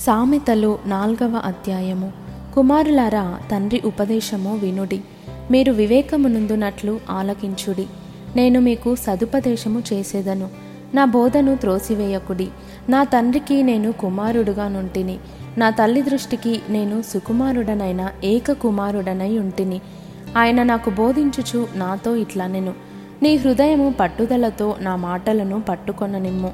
సామెతలు నాల్గవ అధ్యాయము. కుమారులారా తండ్రి ఉపదేశము వినుడి. మీరు వివేకమునందునట్లు ఆలకించుడి. నేను మీకు సదుపదేశము చేసేదను. నా బోధను త్రోసివేయకుడి. నా తండ్రికి నేను కుమారుడుగా నుంటిని. నా తల్లి దృష్టికి నేను సుకుమారుడనైన ఏక కుమారుడనై ఉంటిని. ఆయన నాకు బోధించుచు నాతో ఇట్లా నేను నీ హృదయము పట్టుదలతో నా మాటలను పట్టుకొననిమ్ము.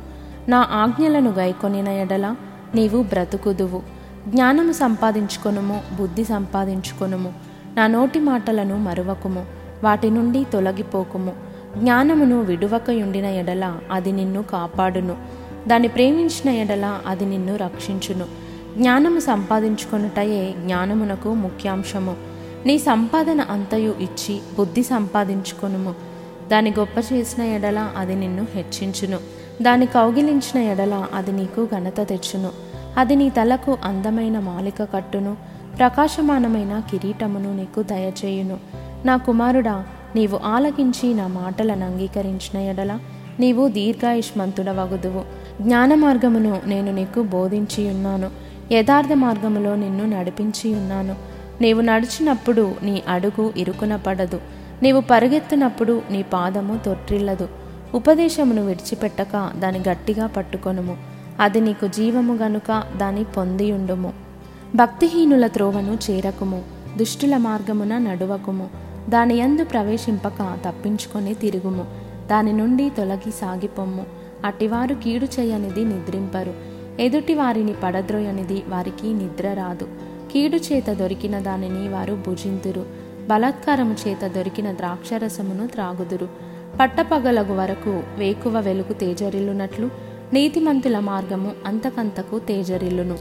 నా ఆజ్ఞలను గైకొనిన ఎడల నీవు బ్రతుకుదువు. జ్ఞానము సంపాదించుకొనుము బుద్ధి సంపాదించుకొనుము. నా నోటి మాటలను మరువకుము వాటి నుండి తొలగిపోకుము. జ్ఞానమును విడువకయుండిన ఎడల అది నిన్ను కాపాడును. దాన్ని ప్రేమించిన ఎడల అది నిన్ను రక్షించును. జ్ఞానము సంపాదించుకొనుటయే జ్ఞానమునకు ముఖ్యాంశము. నీ సంపాదన అంతయు ఇచ్చి బుద్ధి సంపాదించుకొనుము. దాన్ని గొప్ప చేసిన ఎడల అది నిన్ను హెచ్చించును. దాన్ని కౌగిలించిన ఎడల అది నీకు ఘనత తెచ్చును. అది నీ తలకు అందమైన మాలిక కట్టును. ప్రకాశమానమైన కిరీటమును నీకు దయచేయును. నా కుమారుడా నీవు ఆలకించి నా మాటలను అంగీకరించిన ఎడల నీవు దీర్ఘాయుష్మంతుడ వగుదువు జ్ఞాన మార్గమును నేను నీకు బోధించి ఉన్నాను యథార్థ మార్గములో నిన్ను నడిపించి ఉన్నాను నీవు నడిచినప్పుడు నీ అడుగు ఇరుకున పడదు. నీవు పరిగెత్తినప్పుడు నీ పాదము తొట్టిల్లదు. ఉపదేశమును విడిచిపెట్టక దాని గట్టిగా పట్టుకొనుము. అది నీకు జీవము గనుక దాని పొందియుండుము. భక్తిహీనుల త్రోవను చేరకుము. దుష్టుల మార్గమున నడువకుము. దాని యందు ప్రవేశింపక తప్పించుకొని తిరుగుము. దాని నుండి తొలగి సాగిపొమ్ము. అటివారు కీడు చేయనిది నిద్రింపరు. ఎదుటి వారిని పడద్రోయనిది వారికి నిద్ర రాదు. కీడు చేత దొరికిన దానిని వారు భుజింతురు. బలాత్కారము చేత దొరికిన ద్రాక్షరసమును త్రాగుదురు. పట్టపగలగు వరకు వేకువ వెలుగు తేజరిల్లునట్లు నీతిమంతుల మార్గము అంతకంతకు తేజరిల్లును.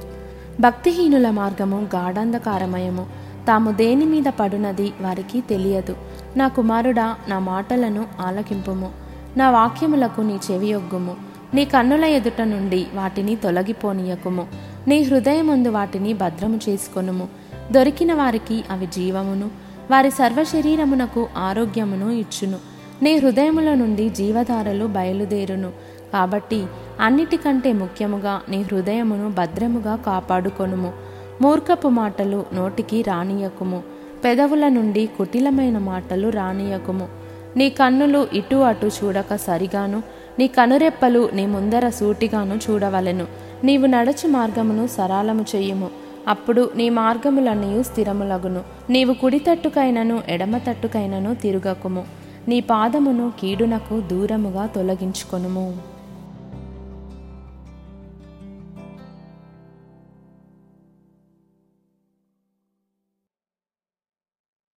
భక్తిహీనుల మార్గము గాఢంధకారమయము. తాము దేని మీద పడునది వారికి తెలియదు. నా కుమారుడా నా మాటలను ఆలకింపుము. నా వాక్యములకు నీ చెవియొగ్గుము నీ కన్నుల ఎదుట నుండి వాటిని తొలగిపోనీయకుము. నీ హృదయమందు వాటిని భద్రము చేసుకొనుము. దొరికిన వారికి అవి జీవమును. వారి సర్వశరీరమునకు ఆరోగ్యమును ఇచ్చును. నీ హృదయముల నుండి జీవధారలు బయలుదేరును. కాబట్టి అన్నిటికంటే ముఖ్యముగా నీ హృదయమును భద్రముగా కాపాడుకొనుము. మూర్ఖపు మాటలు నోటికి రానియకుము పెదవుల నుండి కుటిలమైన మాటలు రానియకుము నీ కన్నులు ఇటు అటు చూడక సరిగాను. నీ కనురెప్పలు నీ ముందర సూటిగాను చూడవలెను. నీవు నడచు మార్గమును సరాలము చెయ్యుము అప్పుడు నీ మార్గములన్నీ స్థిరములగును. నీవు కుడి తట్టుకైనను ఎడమ తట్టుకైనను తిరుగకుము. నీ పాదమును కీడునకు దూరముగా తొలగించుకొనుము.